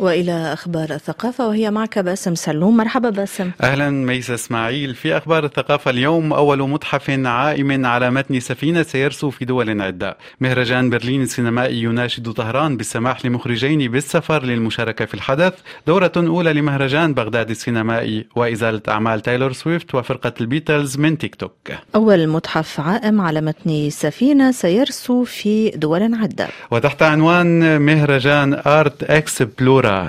وإلى أخبار الثقافة وهي معك باسم سلوم. مرحبا باسم. أهلا ميس إسماعيل. في أخبار الثقافة اليوم أول متحف عائم على متن سفينة سيرسو في دول عدة. مهرجان برلين السينمائي يناشد طهران بالسماح لمخرجين بالسفر للمشاركة في الحدث. دورة أولى لمهرجان بغداد السينمائي. وإزالة أعمال تايلور سويفت وفرقة البيتلز من تيك توك. أول متحف عائم على متن سفينة سيرسو في دول عدة. وتحت عنوان مهرجان آرت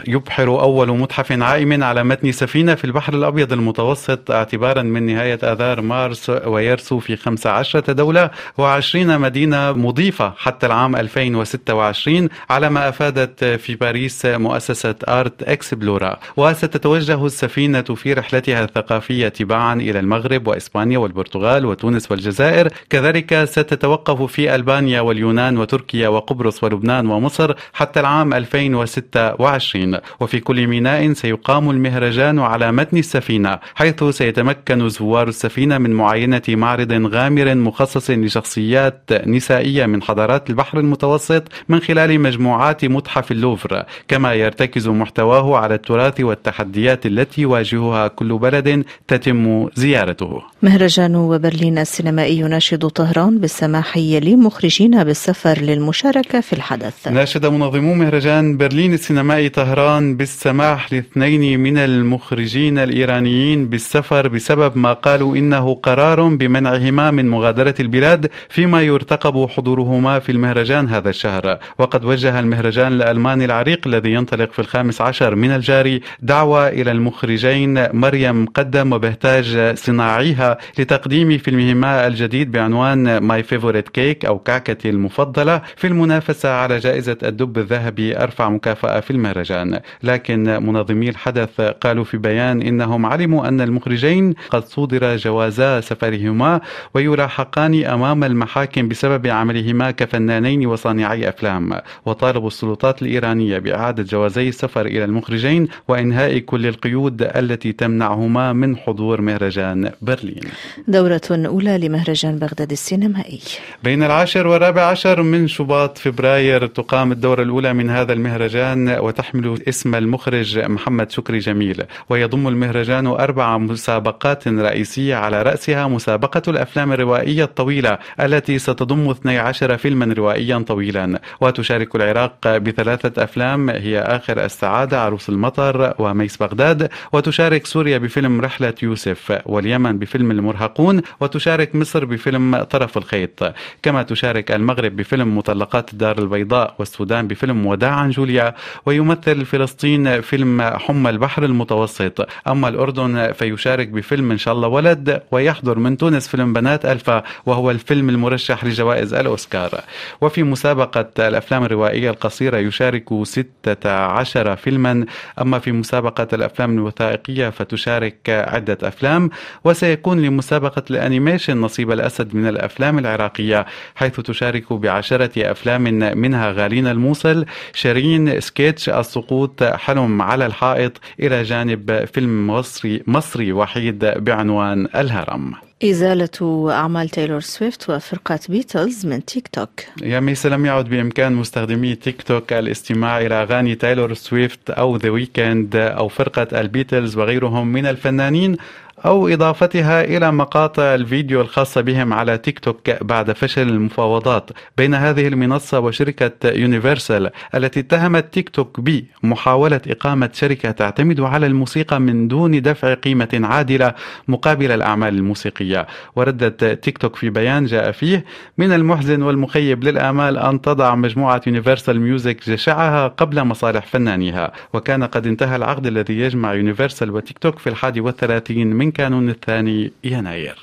يبحر أول متحف عائم على متن سفينة في البحر الأبيض المتوسط اعتبارا من نهاية آذار مارس ويرسو في 15 دولة و20 مدينة مضيفة حتى العام 2026 على ما أفادت في باريس مؤسسة آرت إكسبلورا. وستتوجه السفينة في رحلتها الثقافية تباعا إلى المغرب وإسبانيا والبرتغال وتونس والجزائر. كذلك ستتوقف في ألبانيا واليونان وتركيا وقبرص ولبنان ومصر حتى العام 2026 2020 وفي كل ميناء سيقام المهرجان على متن السفينة حيث سيتمكن زوار السفينة من معاينة معرض غامر مخصص لشخصيات نسائية من حضارات البحر المتوسط من خلال مجموعات متحف اللوفر. كما يرتكز محتواه على التراث والتحديات التي يواجهها كل بلد تتم زيارته. مهرجان وبرلين السينمائي يناشد طهران بالسماح لمخرجين بالسفر للمشاركة في الحدث. ناشد منظمو مهرجان برلين السينمائي طهران بالسماح لاثنين من المخرجين الإيرانيين بالسفر بسبب ما قالوا إنه قرار بمنعهما من مغادرة البلاد فيما يرتقب حضورهما في المهرجان هذا الشهر. وقد وجه المهرجان الألماني العريق الذي ينطلق في الخامس عشر من الجاري دعوة إلى المخرجين مريم مقدم وبهتاش صناعي ها لتقديم فيلمهما الجديد بعنوان My Favourite Cake أو كعكتي المفضلة في المنافسة على جائزة الدب الذهبي. أرفع مكافأة في المهرجان. المهرجان لكن منظمي الحدث قالوا في بيان إنهم علموا أن المخرجين قد صودر جوازا سفرهما ويلاحقان أمام المحاكم بسبب عملهما كفنانين وصانعي أفلام. وطالبوا السلطات الإيرانية بإعادة جوازي السفر إلى المخرجين وإنهاء كل القيود التي تمنعهما من حضور مهرجان برلين. دورة أولى لمهرجان بغداد السينمائي. بين العاشر والرابع عشر من شباط فبراير تقام الدورة الأولى من هذا المهرجان وتحمل يحمل اسم المخرج محمد شكري جميل ويضم المهرجان أربع مسابقات رئيسية على رأسها مسابقة الأفلام الروائية الطويلة التي ستضم 12 فيلما روائيا طويلا. وتشارك العراق بثلاثة أفلام هي آخر السعادة عروس المطر وميس بغداد. وتشارك سوريا بفيلم رحلة يوسف واليمن بفيلم المرهقون. وتشارك مصر بفيلم طرف الخيط. كما تشارك المغرب بفيلم مطلقات الدار البيضاء والسودان بفيلم وداعا جوليا. ويمثل يمثل فلسطين فيلم حمى البحر المتوسط. أما الأردن فيشارك بفيلم إن شاء الله ولد ويحضر من تونس فيلم بنات ألفا وهو الفيلم المرشح لجوائز الأوسكار. وفي مسابقة الأفلام الروائية القصيرة يشارك 16 فيلما. أما في مسابقة الأفلام الوثائقية فتشارك عدة أفلام وسيكون لمسابقة ال animation نصيب الأسد من الأفلام العراقية حيث تشارك بعشرة أفلام منها غالين الموصل شيرين سكيتش السقوط حلم على الحائط إلى جانب فيلم مصري, مصري وحيد بعنوان الهرم. إزالة أعمال تايلور سويفت وفرقة بيتلز من تيك توك. يا ميس لم يعد بإمكان مستخدمي تيك توك الاستماع إلى أغاني تايلور سويفت أو ذا ويكند أو فرقة البيتلز وغيرهم من الفنانين. أو إضافتها إلى مقاطع الفيديو الخاصة بهم على تيك توك بعد فشل المفاوضات بين هذه المنصة وشركة يونيفرسال التي اتهمت تيك توك بمحاولة إقامة شركة تعتمد على الموسيقى من دون دفع قيمة عادلة مقابل الأعمال الموسيقية. وردت تيك توك في بيان جاء فيه من المحزن والمخيب للآمال أن تضع مجموعة يونيفرسال ميوزك جشعها قبل مصالح فنانيها وكان قد انتهى العقد الذي يجمع يونيفرسال وتيك توك في الحادي والثلاثين من كانون الثاني يناير.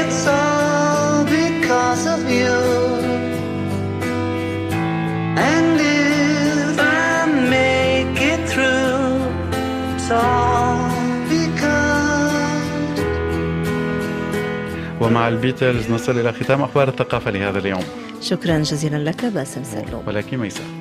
It's all because of you. And if I make it through It's all because ومع البيتلز نصل إلى ختام أخبار الثقافة لهذا اليوم. شكرا جزيلا لك باسم سلو ولكن ميسر.